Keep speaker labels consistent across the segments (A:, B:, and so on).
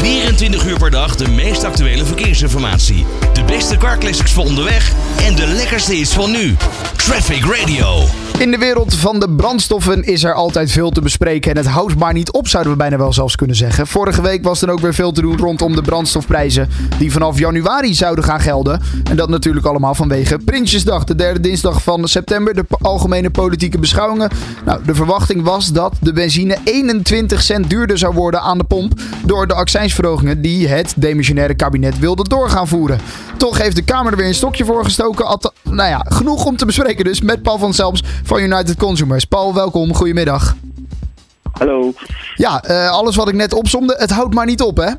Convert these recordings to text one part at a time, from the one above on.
A: 24 uur per dag de meest actuele verkeersinformatie. De beste carclassics voor onderweg en de lekkerste hits van nu. Traffic Radio.
B: In de wereld van de brandstoffen is er altijd veel te bespreken. En het houdt maar niet op, zouden we bijna wel zelfs kunnen zeggen. Vorige week was er ook weer veel te doen rondom de brandstofprijzen. Die vanaf januari zouden gaan gelden. En dat natuurlijk allemaal vanwege Prinsjesdag, de derde dinsdag van september. De algemene politieke beschouwingen. Nou, de verwachting was dat de benzine 21 cent duurder zou worden aan de pomp. Door de accijnsverhogingen die het demissionaire kabinet wilde doorgaan voeren. Toch heeft de Kamer er weer een stokje voor gestoken. Nou ja, genoeg om te bespreken dus met Paul van Selms van United Consumers. Paul, welkom. Goedemiddag.
C: Hallo.
B: Ja, eh, alles wat ik net opzomde, het houdt maar niet op, hè?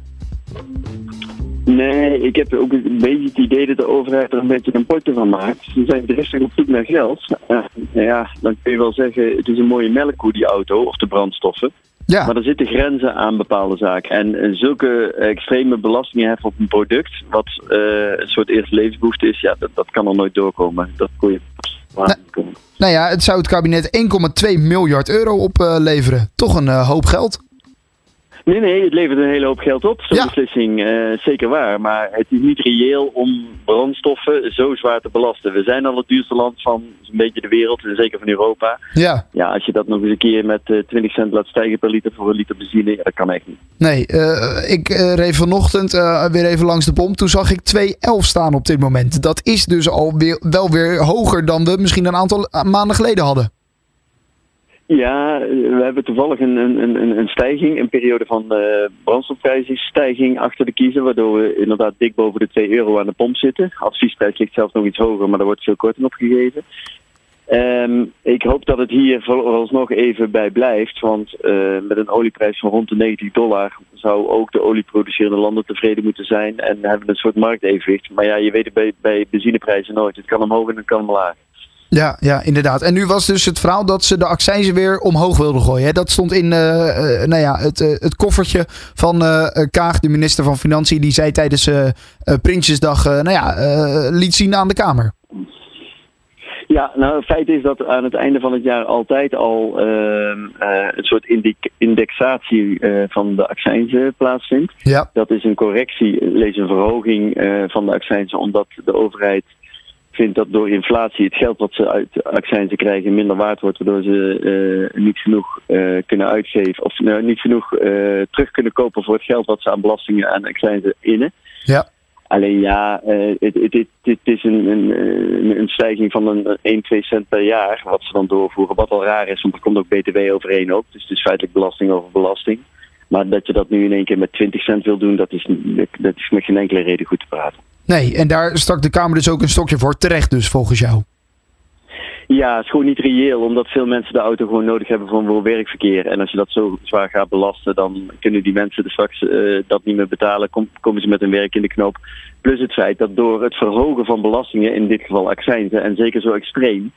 C: Nee, ik heb ook een beetje het idee dat de overheid er een beetje een potje van maakt. Ze zijn driftig op zoek naar geld. Eh, ja, dan kun je wel zeggen, het is een mooie melkkoe, die auto, of de brandstoffen.
B: Ja,
C: Maar er zitten grenzen aan bepaalde zaken. En eh, zulke extreme belastingen heffen op een product, wat eh, een soort eerste levensbehoefte is, ja, dat, dat kan er nooit doorkomen. Dat kon je komen.
B: nou ja, het zou het kabinet 1,2 miljard euro opleveren. Toch een eh, hoop geld.
C: Nee, nee, het levert een hele hoop geld op, zo'n
B: Ja.
C: beslissing. eh, zeker waar. Maar het is niet reëel om brandstoffen zo zwaar te belasten. We zijn al het duurste land van zo'n beetje de wereld, en zeker van Europa.
B: Ja,
C: Ja, als je dat nog eens een keer met eh, 20 cent laat stijgen per liter voor een liter benzine, ja, dat kan echt niet.
B: nee. eh, ik reed vanochtend weer even langs de pomp. Toen zag ik 2,11 staan op dit moment. Dat is dus al weer, wel weer hoger dan we misschien een aantal maanden geleden hadden.
C: Ja, eh, we hebben toevallig een, een, een, stijging, een periode van eh brandstofprijsstijging achter de kiezer, waardoor we inderdaad dik boven de 2 euro aan de pomp zitten. Adviesprijs ligt zelfs nog iets hoger, maar daar wordt veel korting op gegeven. Ehm, ik hoop dat het hier vooralsnog even bij blijft, want eh, met een olieprijs van rond de 90 dollar zou ook de olieproducerende landen tevreden moeten zijn en hebben een soort marktevenwicht. Maar ja, je weet het bij, bij benzineprijzen nooit. Het kan omhoog en het kan omlaag.
B: Ja, ja, inderdaad. En nu was dus het verhaal dat ze de accijnzen weer omhoog wilden gooien. Hè? Dat stond in eh, eh, nou ja, het, eh, het koffertje van Kaag, de minister van Financiën. Die zei tijdens Prinsjesdag, nou ja, liet zien aan de Kamer.
C: Ja, nou het feit is dat aan het einde van het jaar altijd al ehm, eh, een soort indexatie van de accijnzen plaatsvindt.
B: Ja,
C: Dat is een correctie, lees een verhoging van de accijnzen, omdat de overheid vindt dat door inflatie het geld wat ze uit accijnzen krijgen minder waard wordt, waardoor ze eh, niet genoeg eh, kunnen uitgeven of nou, niet genoeg eh, terug kunnen kopen voor het geld wat ze aan belastingen en accijnzen innen.
B: ja,
C: Alleen ja, het, is een, een, een, een stijging van een 1, 2 cent per jaar wat ze dan doorvoeren. Wat al raar is, want er komt ook BTW overheen ook. Dus het is feitelijk belasting over belasting. Maar dat je dat nu in één keer met 20 cent wil doen, dat is, dat is met geen enkele reden goed te praten.
B: Nee. En daar stak de Kamer dus ook een stokje voor. Terecht dus, volgens jou.
C: Ja, het is gewoon niet reëel, omdat veel mensen de auto gewoon nodig hebben voor werkverkeer. En als je dat zo zwaar gaat belasten, dan kunnen die mensen er straks eh, dat niet meer betalen. Kom, komen ze met hun werk in de knoop. Plus het feit dat door het verhogen van belastingen, in dit geval accijnzen, en zeker zo extreem,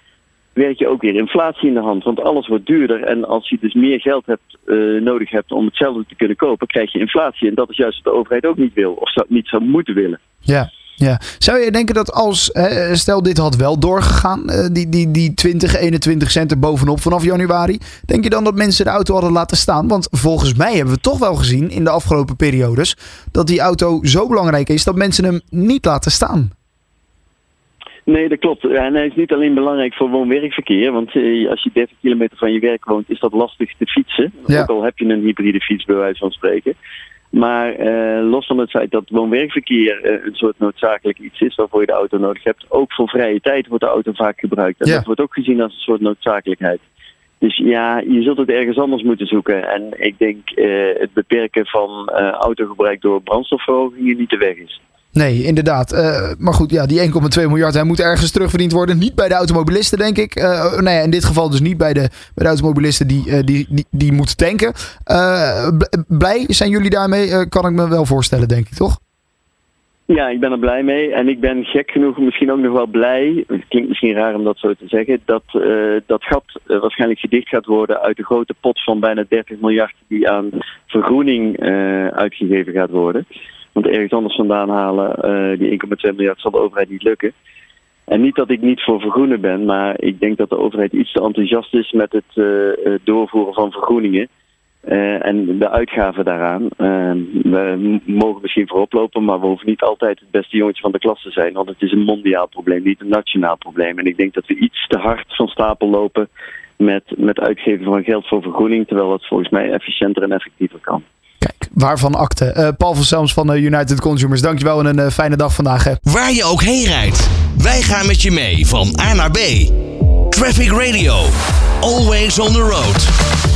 C: werk je ook weer inflatie in de hand. Want alles wordt duurder. En als je dus meer geld hebt, eh, nodig hebt om hetzelfde te kunnen kopen, krijg je inflatie. En dat is juist wat de overheid ook niet wil, of zou, niet zou moeten willen.
B: Ja. Ja. Zou je denken dat als, stel dit had wel doorgegaan, eh, die, die, die 20, 21 cent er bovenop vanaf januari, denk je dan dat mensen de auto hadden laten staan? Want volgens mij hebben we toch wel gezien in de afgelopen periodes dat die auto zo belangrijk is dat mensen hem niet laten staan.
C: Nee, dat klopt. En hij is niet alleen belangrijk voor woon-werkverkeer. Want eh, als je 30 kilometer van je werk woont, is dat lastig te fietsen.
B: Ja.
C: Ook al heb je een hybride fiets, bij wijze van spreken. Maar eh, los van het feit dat woon-werkverkeer eh, een soort noodzakelijk iets is waarvoor je de auto nodig hebt, ook voor vrije tijd wordt de auto vaak gebruikt. En
B: Ja.
C: dat wordt ook gezien als een soort noodzakelijkheid. Dus ja, je zult het ergens anders moeten zoeken. En ik denk eh, het beperken van autogebruik door brandstofverhogingen niet de weg is.
B: Nee, inderdaad. Eh, maar goed, ja, die 1,2 miljard hij moet ergens terugverdiend worden. Niet bij de automobilisten, denk ik. Eh nou ja, in dit geval dus niet bij de, bij de automobilisten die, eh, die, die, die moeten tanken. Blij zijn jullie daarmee? Kan ik me wel voorstellen, denk ik, toch?
C: Ja, ik ben er blij mee. En ik ben gek genoeg misschien ook nog wel blij. Het klinkt misschien raar om dat zo te zeggen. Dat dat gat waarschijnlijk gedicht gaat worden uit de grote pot van bijna 30 miljard die aan vergroening uitgegeven gaat worden. Want ergens anders vandaan halen, eh, die 1,2 miljard zal de overheid niet lukken. En niet dat ik niet voor vergroenen ben, maar ik denk dat de overheid iets te enthousiast is met het eh, doorvoeren van vergroeningen. Eh, en de uitgaven daaraan. We mogen misschien voorop lopen, maar we hoeven niet altijd het beste jongetje van de klas te zijn. Want het is een mondiaal probleem, niet een nationaal probleem. En ik denk dat we iets te hard van stapel lopen met, met uitgeven van geld voor vergroening. Terwijl dat volgens mij efficiënter en effectiever kan.
B: Waarvan akte. Uh, Paul van Selms van United Consumers, dankjewel en een fijne dag vandaag. Hè.
A: Waar je ook heen rijdt, wij gaan met je mee van A naar B. Traffic Radio, always on the road.